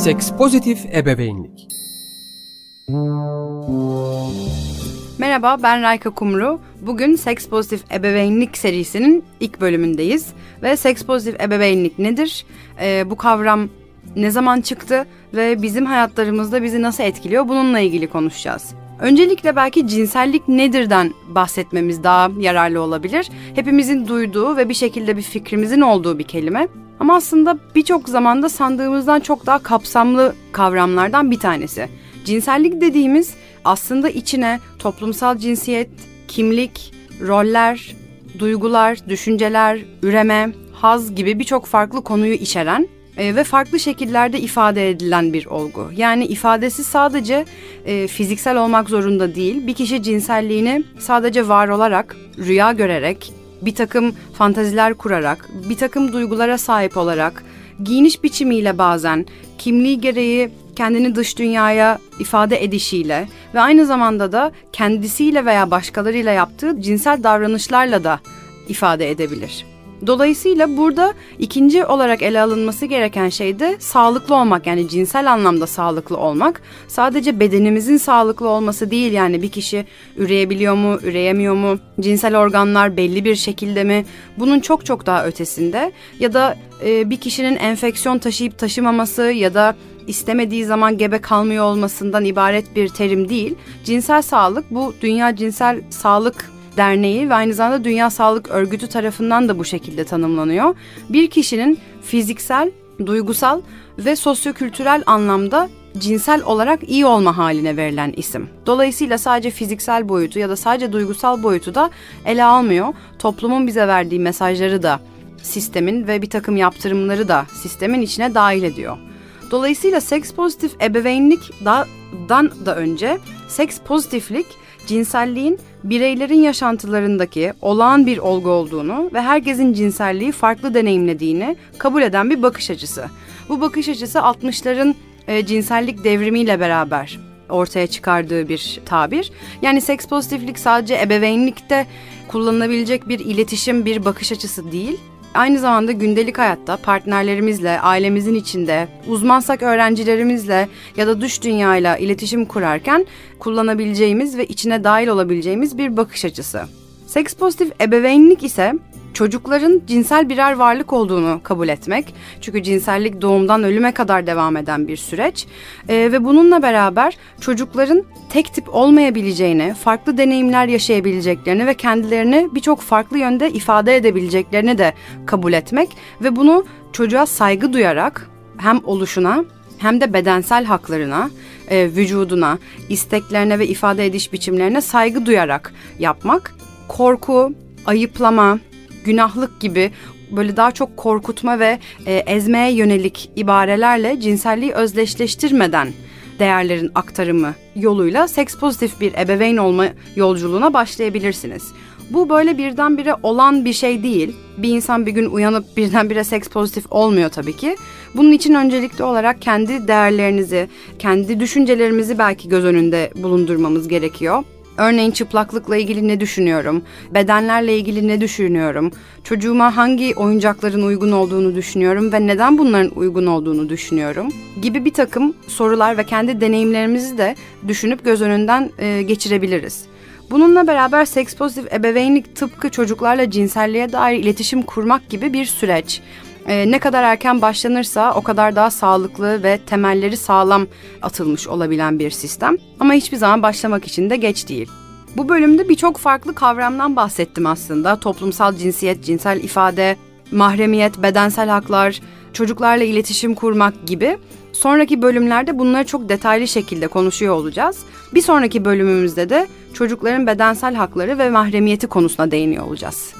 Seks pozitif ebeveynlik. Merhaba ben Rayka Kumru. Bugün Seks Pozitif Ebeveynlik serisinin ilk bölümündeyiz. Ve seks pozitif ebeveynlik nedir? Ee, bu kavram ne zaman çıktı ve bizim hayatlarımızda bizi nasıl etkiliyor bununla ilgili konuşacağız. Öncelikle belki cinsellik nedirden bahsetmemiz daha yararlı olabilir. Hepimizin duyduğu ve bir şekilde bir fikrimizin olduğu bir kelime. Ama aslında birçok zamanda sandığımızdan çok daha kapsamlı kavramlardan bir tanesi. Cinsellik dediğimiz aslında içine toplumsal cinsiyet, kimlik, roller, duygular, düşünceler, üreme, haz gibi birçok farklı konuyu içeren e, ve farklı şekillerde ifade edilen bir olgu. Yani ifadesi sadece e, fiziksel olmak zorunda değil. Bir kişi cinselliğini sadece var olarak, rüya görerek, bir takım fantaziler kurarak, bir takım duygulara sahip olarak, giyiniş biçimiyle bazen, kimliği gereği kendini dış dünyaya ifade edişiyle ve aynı zamanda da kendisiyle veya başkalarıyla yaptığı cinsel davranışlarla da ifade edebilir. Dolayısıyla burada ikinci olarak ele alınması gereken şey de sağlıklı olmak yani cinsel anlamda sağlıklı olmak. Sadece bedenimizin sağlıklı olması değil yani bir kişi üreyebiliyor mu, üreyemiyor mu, cinsel organlar belli bir şekilde mi bunun çok çok daha ötesinde ya da e, bir kişinin enfeksiyon taşıyıp taşımaması ya da istemediği zaman gebe kalmıyor olmasından ibaret bir terim değil. Cinsel sağlık bu Dünya Cinsel Sağlık Derneği ve aynı zamanda Dünya Sağlık Örgütü tarafından da bu şekilde tanımlanıyor. Bir kişinin fiziksel, duygusal ve sosyokültürel anlamda cinsel olarak iyi olma haline verilen isim. Dolayısıyla sadece fiziksel boyutu ya da sadece duygusal boyutu da ele almıyor. Toplumun bize verdiği mesajları da sistemin ve bir takım yaptırımları da sistemin içine dahil ediyor. Dolayısıyla seks pozitif ebeveynlik da, dan da önce seks pozitiflik cinselliğin bireylerin yaşantılarındaki olağan bir olgu olduğunu ve herkesin cinselliği farklı deneyimlediğini kabul eden bir bakış açısı. Bu bakış açısı 60'ların e, cinsellik devrimiyle beraber ortaya çıkardığı bir tabir. Yani seks pozitiflik sadece ebeveynlikte kullanılabilecek bir iletişim, bir bakış açısı değil. Aynı zamanda gündelik hayatta partnerlerimizle, ailemizin içinde, uzmansak öğrencilerimizle ya da dış dünyayla iletişim kurarken kullanabileceğimiz ve içine dahil olabileceğimiz bir bakış açısı. Seks pozitif ebeveynlik ise çocukların cinsel birer varlık olduğunu kabul etmek. Çünkü cinsellik doğumdan ölüme kadar devam eden bir süreç ee, ve bununla beraber çocukların tek tip olmayabileceğini, farklı deneyimler yaşayabileceklerini ve kendilerini birçok farklı yönde ifade edebileceklerini de kabul etmek ve bunu çocuğa saygı duyarak hem oluşuna hem de bedensel haklarına, e, vücuduna, isteklerine ve ifade ediş biçimlerine saygı duyarak yapmak korku, ayıplama, günahlık gibi böyle daha çok korkutma ve e, ezmeye yönelik ibarelerle cinselliği özdeşleştirmeden değerlerin aktarımı yoluyla seks pozitif bir ebeveyn olma yolculuğuna başlayabilirsiniz. Bu böyle birdenbire olan bir şey değil. Bir insan bir gün uyanıp birdenbire seks pozitif olmuyor tabii ki. Bunun için öncelikli olarak kendi değerlerinizi, kendi düşüncelerimizi belki göz önünde bulundurmamız gerekiyor. Örneğin çıplaklıkla ilgili ne düşünüyorum? Bedenlerle ilgili ne düşünüyorum? Çocuğuma hangi oyuncakların uygun olduğunu düşünüyorum ve neden bunların uygun olduğunu düşünüyorum? Gibi bir takım sorular ve kendi deneyimlerimizi de düşünüp göz önünden e, geçirebiliriz. Bununla beraber seks pozitif ebeveynlik tıpkı çocuklarla cinselliğe dair iletişim kurmak gibi bir süreç. Ee, ne kadar erken başlanırsa o kadar daha sağlıklı ve temelleri sağlam atılmış olabilen bir sistem. Ama hiçbir zaman başlamak için de geç değil. Bu bölümde birçok farklı kavramdan bahsettim aslında. Toplumsal cinsiyet, cinsel ifade, mahremiyet, bedensel haklar, çocuklarla iletişim kurmak gibi. Sonraki bölümlerde bunları çok detaylı şekilde konuşuyor olacağız. Bir sonraki bölümümüzde de çocukların bedensel hakları ve mahremiyeti konusuna değiniyor olacağız.